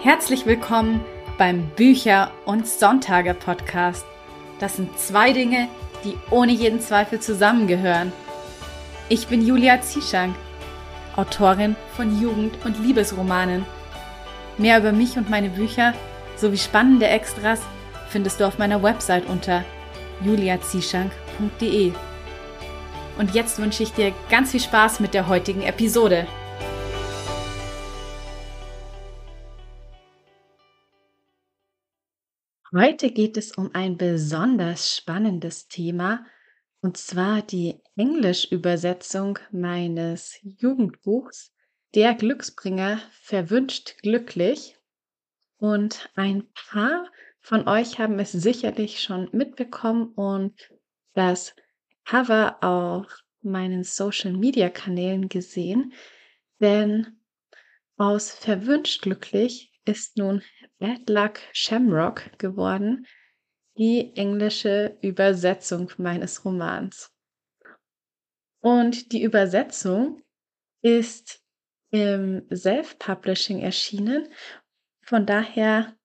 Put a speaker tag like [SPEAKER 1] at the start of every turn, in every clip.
[SPEAKER 1] Herzlich willkommen beim Bücher- und Sonntage-Podcast. Das sind zwei Dinge, die ohne jeden Zweifel zusammengehören. Ich bin Julia Zieschank, Autorin von Jugend- und Liebesromanen. Mehr über mich und meine Bücher sowie spannende Extras findest du auf meiner Website unter juliazieschank.de. Und jetzt wünsche ich dir ganz viel Spaß mit der heutigen Episode. Heute geht es um ein besonders spannendes Thema, und zwar die Englischübersetzung meines Jugendbuchs Der Glücksbringer verwünscht glücklich. Und ein paar von euch haben es sicherlich schon mitbekommen und das Cover auf meinen Social-Media-Kanälen gesehen, denn aus verwünscht glücklich ist nun Bad Luck Shamrock geworden, die englische Übersetzung meines Romans. Und die Übersetzung ist im Self-Publishing erschienen. Von daher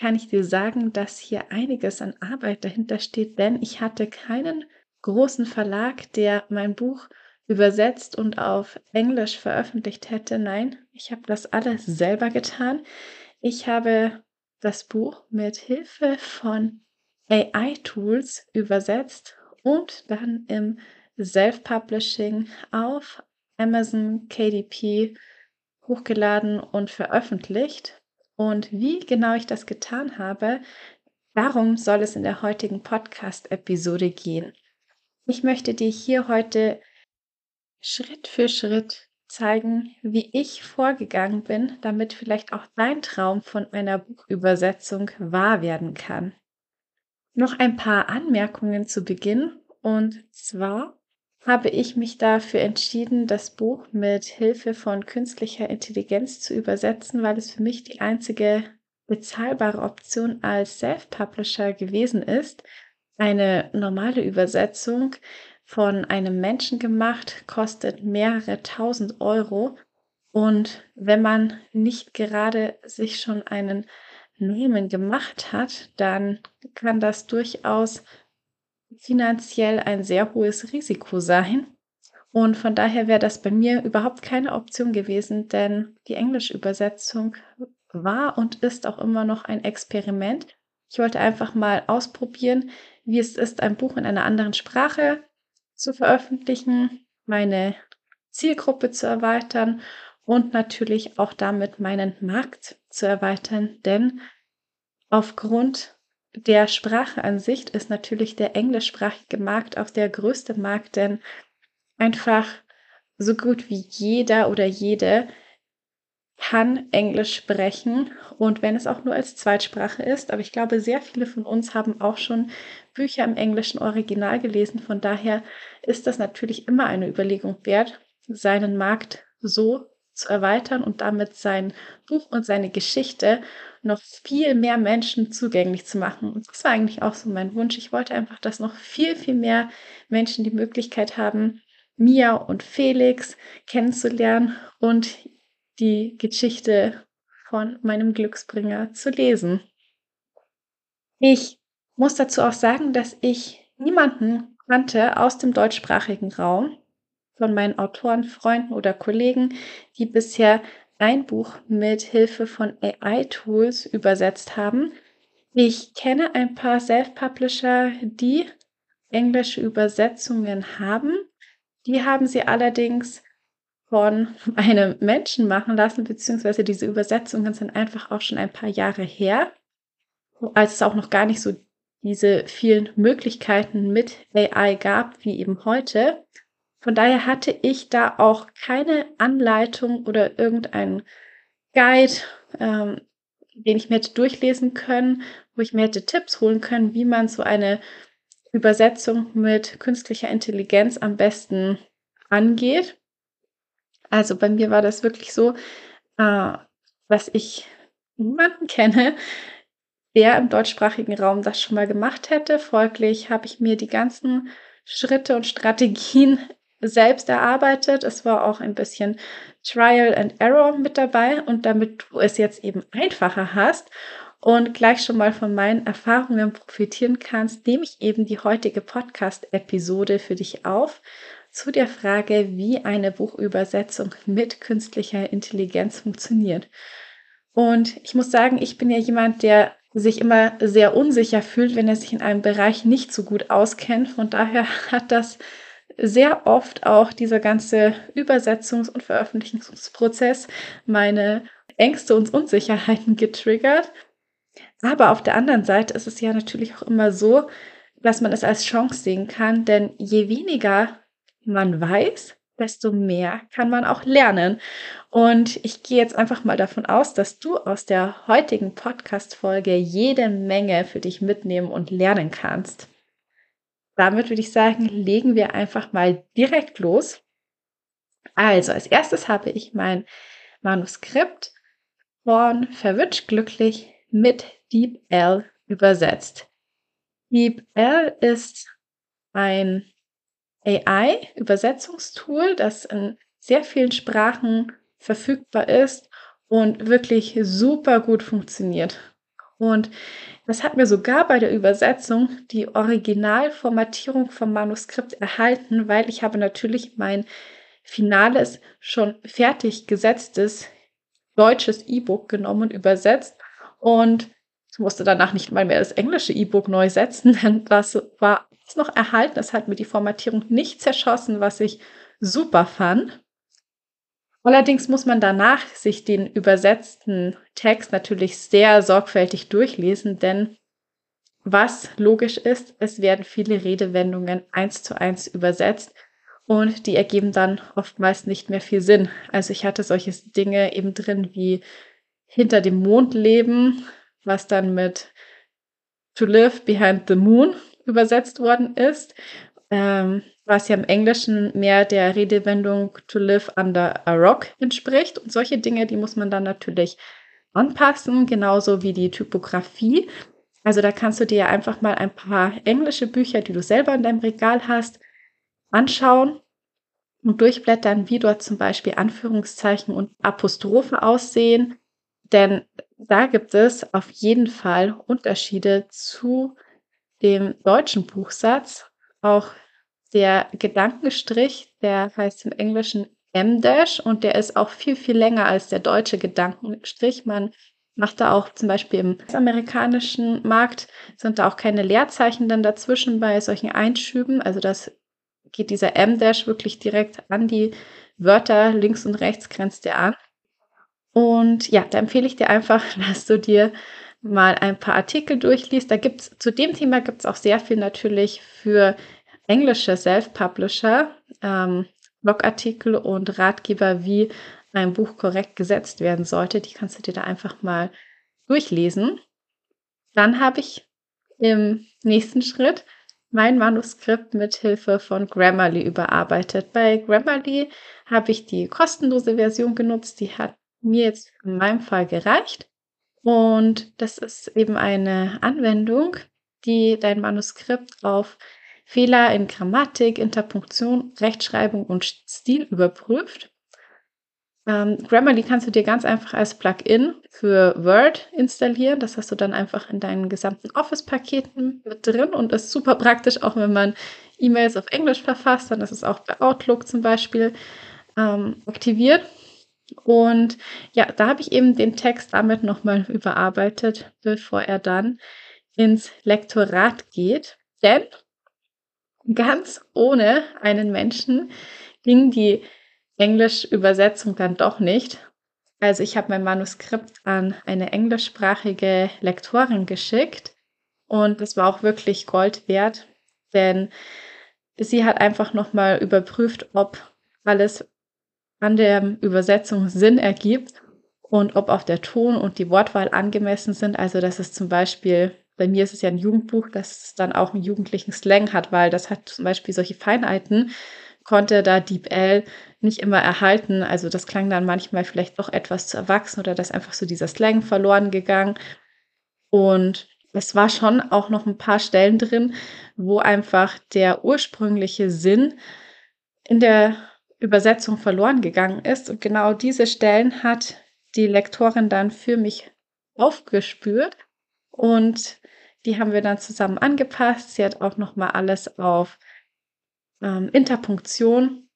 [SPEAKER 1] kann ich dir sagen, dass hier einiges an Arbeit dahinter steht, denn ich hatte keinen großen Verlag, der mein Buch übersetzt und auf Englisch veröffentlicht hätte. Nein, ich habe das alles selber getan. Ich habe das Buch mit Hilfe von AI-Tools übersetzt und dann im Self-Publishing auf Amazon KDP hochgeladen und veröffentlicht. Und wie genau ich das getan habe, darum soll es in der heutigen Podcast-Episode gehen. Ich möchte dir hier heute Schritt für Schritt zeigen, wie ich vorgegangen bin, damit vielleicht auch dein Traum von einer Buchübersetzung wahr werden kann. Noch ein paar Anmerkungen zu Beginn. Und zwar habe ich mich dafür entschieden, das Buch mit Hilfe von künstlicher Intelligenz zu übersetzen, weil es für mich die einzige bezahlbare Option als Self-Publisher gewesen ist. Eine normale Übersetzung von einem Menschen gemacht, kostet mehrere tausend Euro. Und wenn man nicht gerade sich schon einen Namen gemacht hat, dann kann das durchaus finanziell ein sehr hohes Risiko sein. Und von daher wäre das bei mir überhaupt keine Option gewesen, denn die Englischübersetzung war und ist auch immer noch ein Experiment. Ich wollte einfach mal ausprobieren, wie es ist, ein Buch in einer anderen Sprache zu veröffentlichen, meine Zielgruppe zu erweitern und natürlich auch damit meinen Markt zu erweitern, denn aufgrund der Sprache an sich ist natürlich der englischsprachige Markt auch der größte Markt, denn einfach so gut wie jeder oder jede kann Englisch sprechen und wenn es auch nur als Zweitsprache ist. Aber ich glaube, sehr viele von uns haben auch schon Bücher im englischen Original gelesen. Von daher ist das natürlich immer eine Überlegung wert, seinen Markt so zu erweitern und damit sein Buch und seine Geschichte noch viel mehr Menschen zugänglich zu machen. Und das war eigentlich auch so mein Wunsch. Ich wollte einfach, dass noch viel, viel mehr Menschen die Möglichkeit haben, Mia und Felix kennenzulernen und die Geschichte von meinem Glücksbringer zu lesen. Ich muss dazu auch sagen, dass ich niemanden kannte aus dem deutschsprachigen Raum von meinen Autoren, Freunden oder Kollegen, die bisher ein Buch mit Hilfe von AI-Tools übersetzt haben. Ich kenne ein paar Self-Publisher, die englische Übersetzungen haben. Die haben sie allerdings von einem Menschen machen lassen, beziehungsweise diese Übersetzungen sind einfach auch schon ein paar Jahre her, als es auch noch gar nicht so diese vielen Möglichkeiten mit AI gab, wie eben heute. Von daher hatte ich da auch keine Anleitung oder irgendeinen Guide, ähm, den ich mir hätte durchlesen können, wo ich mir hätte Tipps holen können, wie man so eine Übersetzung mit künstlicher Intelligenz am besten angeht. Also bei mir war das wirklich so, äh, dass ich niemanden kenne, der im deutschsprachigen Raum das schon mal gemacht hätte. Folglich habe ich mir die ganzen Schritte und Strategien selbst erarbeitet. Es war auch ein bisschen Trial and Error mit dabei. Und damit du es jetzt eben einfacher hast und gleich schon mal von meinen Erfahrungen profitieren kannst, nehme ich eben die heutige Podcast-Episode für dich auf zu der Frage, wie eine Buchübersetzung mit künstlicher Intelligenz funktioniert. Und ich muss sagen, ich bin ja jemand, der sich immer sehr unsicher fühlt, wenn er sich in einem Bereich nicht so gut auskennt. Von daher hat das sehr oft auch dieser ganze Übersetzungs- und Veröffentlichungsprozess meine Ängste und Unsicherheiten getriggert. Aber auf der anderen Seite ist es ja natürlich auch immer so, dass man es als Chance sehen kann, denn je weniger man weiß, desto mehr kann man auch lernen. Und ich gehe jetzt einfach mal davon aus, dass du aus der heutigen Podcast-Folge jede Menge für dich mitnehmen und lernen kannst. Damit würde ich sagen, legen wir einfach mal direkt los. Also, als erstes habe ich mein Manuskript von Verwünscht glücklich mit DeepL übersetzt. DeepL ist ein AI-Übersetzungstool, das in sehr vielen Sprachen verfügbar ist und wirklich super gut funktioniert. Und das hat mir sogar bei der Übersetzung die Originalformatierung vom Manuskript erhalten, weil ich habe natürlich mein finales, schon fertig gesetztes deutsches E-Book genommen und übersetzt und ich musste danach nicht mal mehr das englische E-Book neu setzen, denn das war noch erhalten. Es hat mir die Formatierung nicht zerschossen, was ich super fand. Allerdings muss man danach sich den übersetzten Text natürlich sehr sorgfältig durchlesen, denn was logisch ist, es werden viele Redewendungen eins zu eins übersetzt und die ergeben dann oftmals nicht mehr viel Sinn. Also ich hatte solche Dinge eben drin wie hinter dem Mond leben, was dann mit to live behind the moon übersetzt worden ist, ähm, was ja im Englischen mehr der Redewendung to live under a rock entspricht. Und solche Dinge, die muss man dann natürlich anpassen, genauso wie die Typografie. Also da kannst du dir einfach mal ein paar englische Bücher, die du selber in deinem Regal hast, anschauen und durchblättern, wie dort zum Beispiel Anführungszeichen und Apostrophe aussehen. Denn da gibt es auf jeden Fall Unterschiede zu dem deutschen Buchsatz. Auch der Gedankenstrich, der heißt im Englischen M-Dash und der ist auch viel, viel länger als der deutsche Gedankenstrich. Man macht da auch zum Beispiel im amerikanischen Markt sind da auch keine Leerzeichen dann dazwischen bei solchen Einschüben. Also das geht dieser M-Dash wirklich direkt an die Wörter links und rechts grenzt der an. Und ja, da empfehle ich dir einfach, dass du dir mal ein paar Artikel durchliest. Da gibt's zu dem Thema gibt es auch sehr viel natürlich für englische Self-Publisher, ähm, Blogartikel und Ratgeber, wie ein Buch korrekt gesetzt werden sollte. Die kannst du dir da einfach mal durchlesen. Dann habe ich im nächsten Schritt mein Manuskript mit Hilfe von Grammarly überarbeitet. Bei Grammarly habe ich die kostenlose Version genutzt. Die hat mir jetzt in meinem Fall gereicht. Und das ist eben eine Anwendung, die dein Manuskript auf Fehler in Grammatik, Interpunktion, Rechtschreibung und Stil überprüft. Ähm, Grammarly kannst du dir ganz einfach als Plugin für Word installieren. Das hast du dann einfach in deinen gesamten Office-Paketen mit drin und ist super praktisch, auch wenn man E-Mails auf Englisch verfasst. Dann ist es auch bei Outlook zum Beispiel ähm, aktiviert. Und ja, da habe ich eben den Text damit nochmal überarbeitet, bevor er dann ins Lektorat geht. Denn ganz ohne einen Menschen ging die Englisch-Übersetzung dann doch nicht. Also ich habe mein Manuskript an eine englischsprachige Lektorin geschickt und das war auch wirklich Gold wert, denn sie hat einfach nochmal überprüft, ob alles an der Übersetzung Sinn ergibt und ob auch der Ton und die Wortwahl angemessen sind. Also, dass es zum Beispiel, bei mir ist es ja ein Jugendbuch, dass es dann auch einen jugendlichen Slang hat, weil das hat zum Beispiel solche Feinheiten, konnte da DeepL nicht immer erhalten. Also, das klang dann manchmal vielleicht doch etwas zu erwachsen oder dass einfach so dieser Slang verloren gegangen. Und es war schon auch noch ein paar Stellen drin, wo einfach der ursprüngliche Sinn in der Übersetzung verloren gegangen ist. Und genau diese Stellen hat die Lektorin dann für mich aufgespürt und die haben wir dann zusammen angepasst. Sie hat auch noch mal alles auf ähm, Interpunktion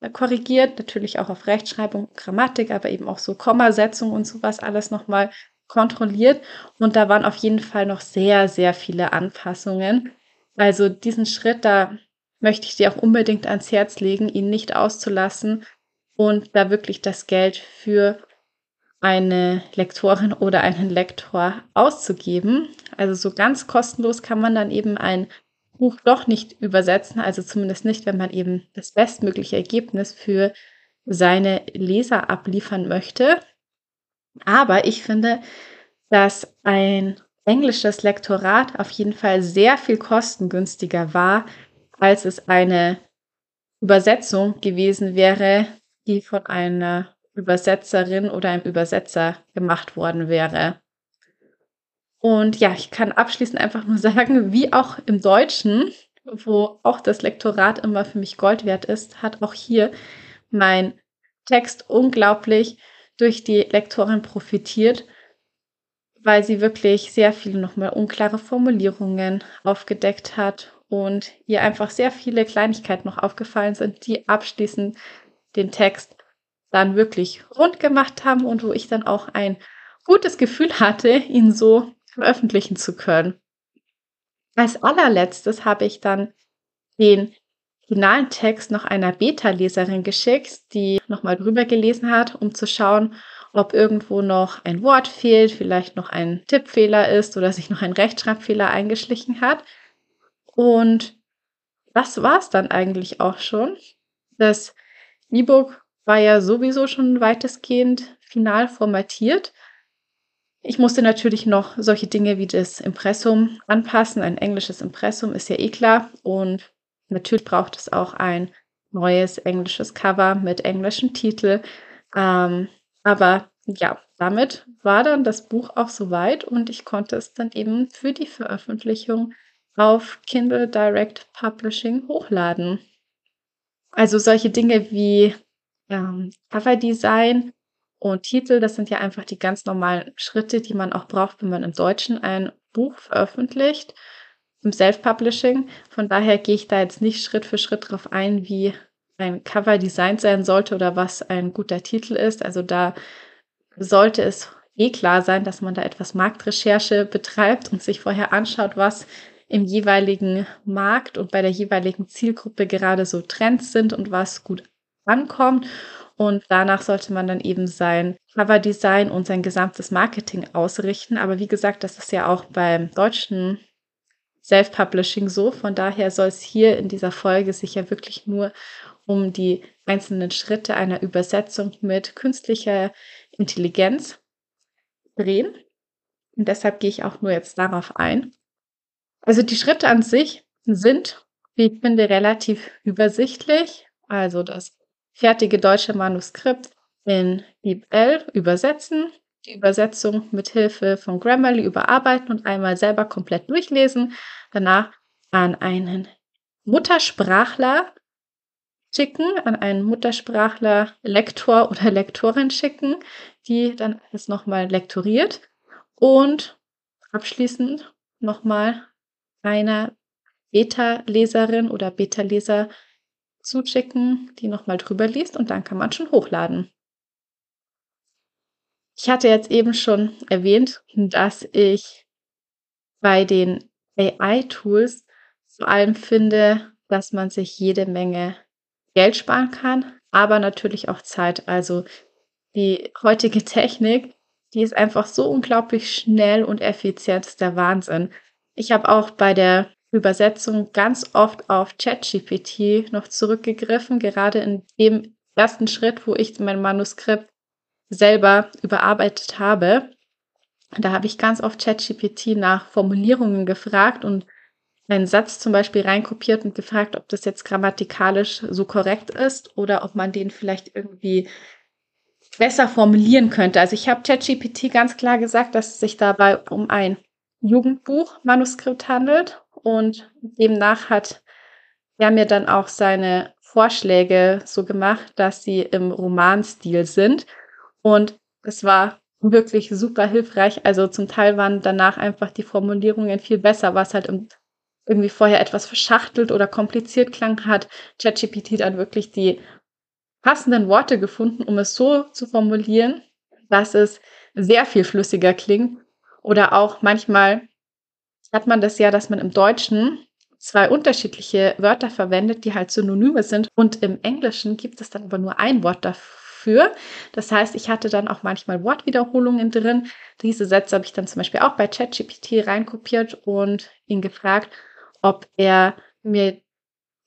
[SPEAKER 1] äh, korrigiert, natürlich auch auf Rechtschreibung, Grammatik, aber eben auch so Kommasetzung und sowas alles noch mal kontrolliert. Und da waren auf jeden Fall noch sehr, sehr viele Anpassungen. Also diesen Schritt, da möchte ich dir auch unbedingt ans Herz legen, ihn nicht auszulassen und da wirklich das Geld für eine Lektorin oder einen Lektor auszugeben. Also so ganz kostenlos kann man dann eben ein Buch doch nicht übersetzen, also zumindest nicht, wenn man eben das bestmögliche Ergebnis für seine Leser abliefern möchte. Aber ich finde, dass ein englisches Lektorat auf jeden Fall sehr viel kostengünstiger war, als es eine Übersetzung gewesen wäre, die von einer Übersetzerin oder einem Übersetzer gemacht worden wäre. Und ja, ich kann abschließend einfach nur sagen, wie auch im Deutschen, wo auch das Lektorat immer für mich Gold wert ist, hat auch hier mein Text unglaublich durch die Lektorin profitiert, weil sie wirklich sehr viele nochmal unklare Formulierungen aufgedeckt hat und ihr einfach sehr viele Kleinigkeiten noch aufgefallen sind, die abschließend den Text dann wirklich rund gemacht haben und wo ich dann auch ein gutes Gefühl hatte, ihn so veröffentlichen zu können. Als allerletztes habe ich dann den finalen Text noch einer Beta-Leserin geschickt, die nochmal drüber gelesen hat, um zu schauen, ob irgendwo noch ein Wort fehlt, vielleicht noch ein Tippfehler ist oder sich noch ein Rechtschreibfehler eingeschlichen hat. Und das war es dann eigentlich auch schon. Das E-Book war ja sowieso schon weitestgehend final formatiert. Ich musste natürlich noch solche Dinge wie das Impressum anpassen. Ein englisches Impressum ist ja eh klar. Und natürlich braucht es auch ein neues englisches Cover mit englischem Titel. Ähm, aber ja, damit war dann das Buch auch soweit und ich konnte es dann eben für die Veröffentlichung auf Kindle Direct Publishing hochladen. Also solche Dinge wie ähm, Coverdesign und Titel, das sind ja einfach die ganz normalen Schritte, die man auch braucht, wenn man im Deutschen ein Buch veröffentlicht, im Self-Publishing. Von daher gehe ich da jetzt nicht Schritt für Schritt drauf ein, wie ein Cover designt sein sollte oder was ein guter Titel ist. Also da sollte es eh klar sein, dass man da etwas Marktrecherche betreibt und sich vorher anschaut, was im jeweiligen Markt und bei der jeweiligen Zielgruppe gerade so Trends sind und was gut ankommt. Und danach sollte man dann eben sein Coverdesign und sein gesamtes Marketing ausrichten. Aber wie gesagt, das ist ja auch beim deutschen Self-Publishing so. Von daher soll es hier in dieser Folge sich ja wirklich nur um die einzelnen Schritte einer Übersetzung mit künstlicher Intelligenz drehen. Und deshalb gehe ich auch nur jetzt darauf ein. Also die Schritte an sich sind, wie ich finde, relativ übersichtlich. Also das fertige deutsche Manuskript in DeepL übersetzen, die Übersetzung mit Hilfe von Grammarly überarbeiten und einmal selber komplett durchlesen, danach an einen Muttersprachler schicken, an einen Muttersprachler Lektor oder Lektorin schicken, die dann es nochmal lektoriert und abschließend nochmal einer Beta-Leserin oder Beta-Leser zuschicken, die nochmal drüber liest und dann kann man schon hochladen. Ich hatte jetzt eben schon erwähnt, dass ich bei den AI-Tools vor allem finde, dass man sich jede Menge Geld sparen kann, aber natürlich auch Zeit. Also die heutige Technik, die ist einfach so unglaublich schnell und effizient, ist der Wahnsinn. Ich habe auch bei der Übersetzung ganz oft auf ChatGPT noch zurückgegriffen, gerade in dem ersten Schritt, wo ich mein Manuskript selber überarbeitet habe. Da habe ich ganz oft ChatGPT nach Formulierungen gefragt und einen Satz zum Beispiel reinkopiert und gefragt, ob das jetzt grammatikalisch so korrekt ist oder ob man den vielleicht irgendwie besser formulieren könnte. Also ich habe ChatGPT ganz klar gesagt, dass es sich dabei um ein Jugendbuch-Manuskript handelt und demnach hat er mir dann auch seine Vorschläge so gemacht, dass sie im Romanstil sind. Und es war wirklich super hilfreich. Also zum Teil waren danach einfach die Formulierungen viel besser, was halt irgendwie vorher etwas verschachtelt oder kompliziert klang, hat ChatGPT dann wirklich die passenden Worte gefunden, um es so zu formulieren, dass es sehr viel flüssiger klingt. Oder auch manchmal hat man das ja, dass man im Deutschen zwei unterschiedliche Wörter verwendet, die halt Synonyme sind. Und im Englischen gibt es dann aber nur ein Wort dafür. Das heißt, ich hatte dann auch manchmal Wortwiederholungen drin. Diese Sätze habe ich dann zum Beispiel auch bei ChatGPT reinkopiert und ihn gefragt, ob er mir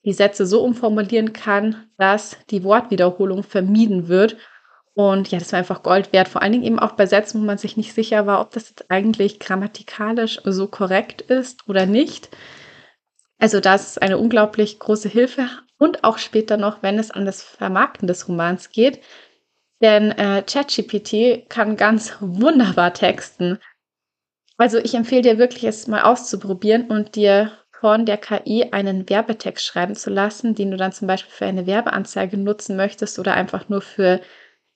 [SPEAKER 1] die Sätze so umformulieren kann, dass die Wortwiederholung vermieden wird. Und ja, das war einfach Gold wert. Vor allen Dingen eben auch bei Sätzen, wo man sich nicht sicher war, ob das jetzt eigentlich grammatikalisch so korrekt ist oder nicht. Also das ist eine unglaublich große Hilfe und auch später noch, wenn es an das Vermarkten des Romans geht. Denn äh, ChatGPT kann ganz wunderbar texten. Also ich empfehle dir wirklich, es mal auszuprobieren und dir von der KI einen Werbetext schreiben zu lassen, den du dann zum Beispiel für eine Werbeanzeige nutzen möchtest oder einfach nur für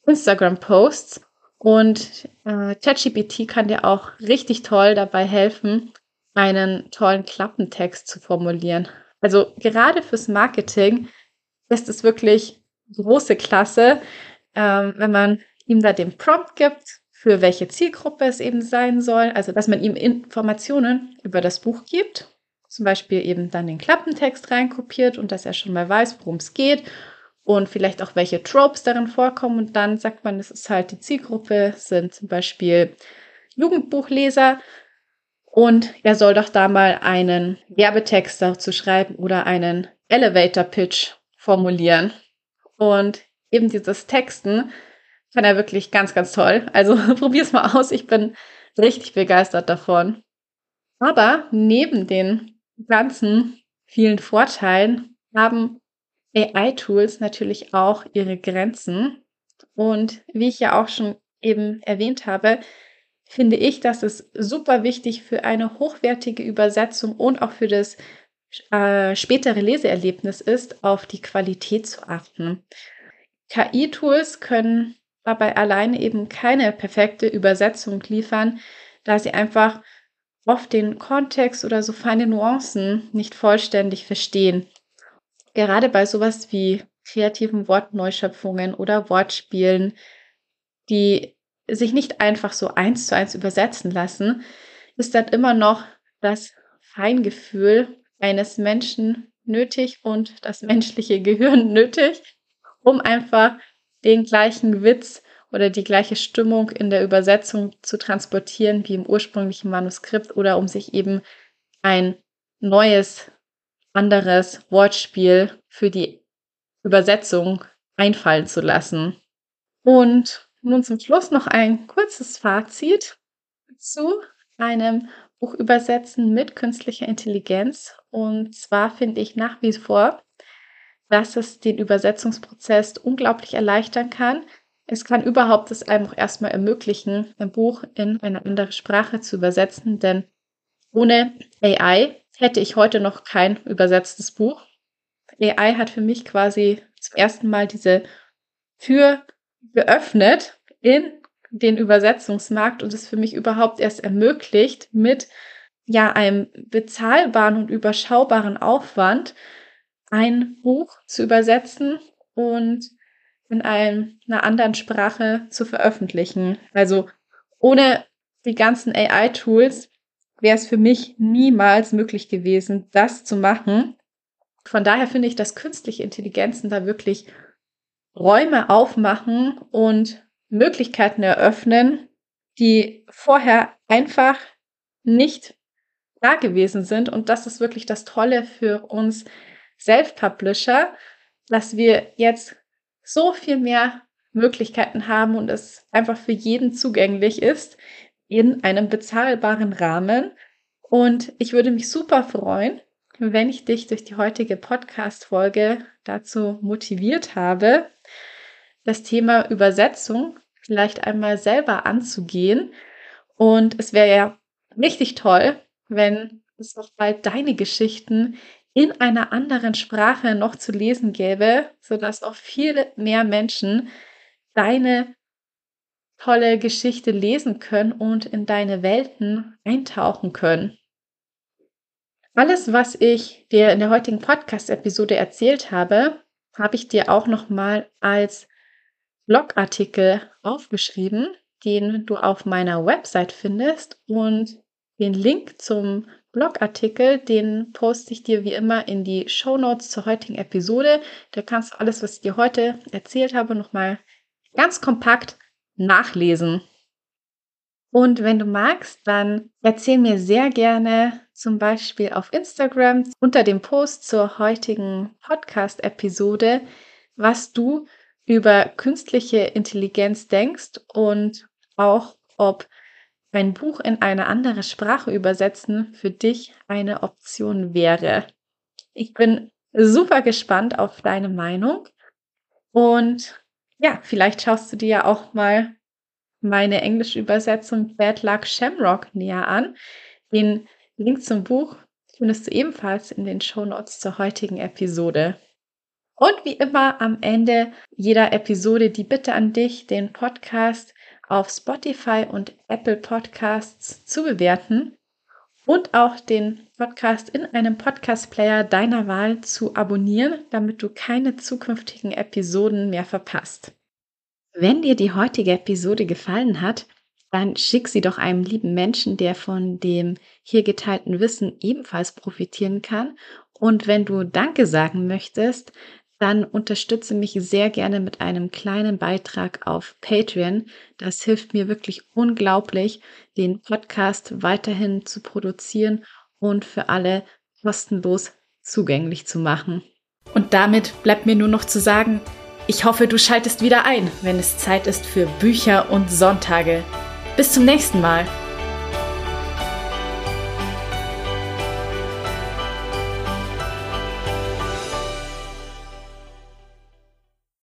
[SPEAKER 1] Instagram-Posts. Und äh, ChatGPT kann dir auch richtig toll dabei helfen, einen tollen Klappentext zu formulieren. Also gerade fürs Marketing ist es wirklich große Klasse, ähm, wenn man ihm da den Prompt gibt, für welche Zielgruppe es eben sein soll. Also dass man ihm Informationen über das Buch gibt zum Beispiel eben dann den Klappentext reinkopiert und dass er schon mal weiß, worum es geht und vielleicht auch welche Tropes darin vorkommen. Und dann sagt man, es ist halt die Zielgruppe, sind zum Beispiel Jugendbuchleser. Und er soll doch da mal einen Werbetext dazu schreiben oder einen Elevator Pitch formulieren. Und eben dieses Texten kann er wirklich ganz, ganz toll. Also probier es mal aus. Ich bin richtig begeistert davon. Aber neben den ganzen vielen Vorteilen haben AI-Tools natürlich auch ihre Grenzen. Und wie ich ja auch schon eben erwähnt habe, finde ich, dass es super wichtig für eine hochwertige Übersetzung und auch für das äh, spätere Leseerlebnis ist, auf die Qualität zu achten. KI-Tools können dabei alleine eben keine perfekte Übersetzung liefern, da sie einfach oft den Kontext oder so feine Nuancen nicht vollständig verstehen. Gerade bei sowas wie kreativen Wortneuschöpfungen oder Wortspielen, die sich nicht einfach so eins zu eins übersetzen lassen, ist dann immer noch das Feingefühl eines Menschen nötig und das menschliche Gehirn nötig, um einfach den gleichen Witz oder die gleiche Stimmung in der Übersetzung zu transportieren wie im ursprünglichen Manuskript oder um sich eben ein neues, anderes Wortspiel für die Übersetzung einfallen zu lassen. Und nun zum Schluss noch ein kurzes Fazit zu einem Buch übersetzen mit künstlicher Intelligenz. Und zwar finde ich nach wie vor, dass es den Übersetzungsprozess unglaublich erleichtern kann, es kann überhaupt es einem auch erstmal ermöglichen, ein Buch in eine andere Sprache zu übersetzen, denn ohne AI hätte ich heute noch kein übersetztes Buch. AI hat für mich quasi zum ersten Mal diese Tür geöffnet in den Übersetzungsmarkt und es für mich überhaupt erst ermöglicht, mit ja einem bezahlbaren und überschaubaren Aufwand ein Buch zu übersetzen und in einer anderen Sprache zu veröffentlichen. Also ohne die ganzen AI-Tools wäre es für mich niemals möglich gewesen, das zu machen. Von daher finde ich, dass künstliche Intelligenzen da wirklich Räume aufmachen und Möglichkeiten eröffnen, die vorher einfach nicht da gewesen sind. Und das ist wirklich das Tolle für uns Self-Publisher, dass wir jetzt so viel mehr Möglichkeiten haben und es einfach für jeden zugänglich ist in einem bezahlbaren Rahmen. Und ich würde mich super freuen, wenn ich dich durch die heutige Podcast-Folge dazu motiviert habe, das Thema Übersetzung vielleicht einmal selber anzugehen. Und es wäre ja richtig toll, wenn es noch bald deine Geschichten in einer anderen Sprache noch zu lesen gäbe, sodass auch viele mehr Menschen deine tolle Geschichte lesen können und in deine Welten eintauchen können. Alles, was ich dir in der heutigen Podcast-Episode erzählt habe, habe ich dir auch nochmal als Blogartikel aufgeschrieben, den du auf meiner Website findest. Und den Link zum Blogartikel, den poste ich dir wie immer in die Show Notes zur heutigen Episode. Da kannst du alles, was ich dir heute erzählt habe, nochmal ganz kompakt nachlesen. Und wenn du magst, dann erzähl mir sehr gerne zum Beispiel auf Instagram unter dem Post zur heutigen Podcast-Episode, was du über künstliche Intelligenz denkst und auch, ob ein Buch in eine andere Sprache übersetzen für dich eine Option wäre. Ich bin super gespannt auf deine Meinung und ja, vielleicht schaust du dir ja auch mal meine englische Übersetzung Bad Luck Shamrock näher an. Den Link zum Buch findest du ebenfalls in den Shownotes zur heutigen Episode. Und wie immer am Ende jeder Episode die Bitte an dich, den Podcast auf Spotify und Apple Podcasts zu bewerten und auch den Podcast in einem Podcast-Player deiner Wahl zu abonnieren, damit du keine zukünftigen Episoden mehr verpasst. Wenn dir die heutige Episode gefallen hat, dann schick sie doch einem lieben Menschen, der von dem hier geteilten Wissen ebenfalls profitieren kann. Und wenn du Danke sagen möchtest, dann unterstütze mich sehr gerne mit einem kleinen Beitrag auf Patreon. Das hilft mir wirklich unglaublich, den Podcast weiterhin zu produzieren und für alle kostenlos zugänglich zu machen. Und damit bleibt mir nur noch zu sagen, ich hoffe, du schaltest wieder ein, wenn es Zeit ist für Bücher und Sonntage. Bis zum nächsten Mal.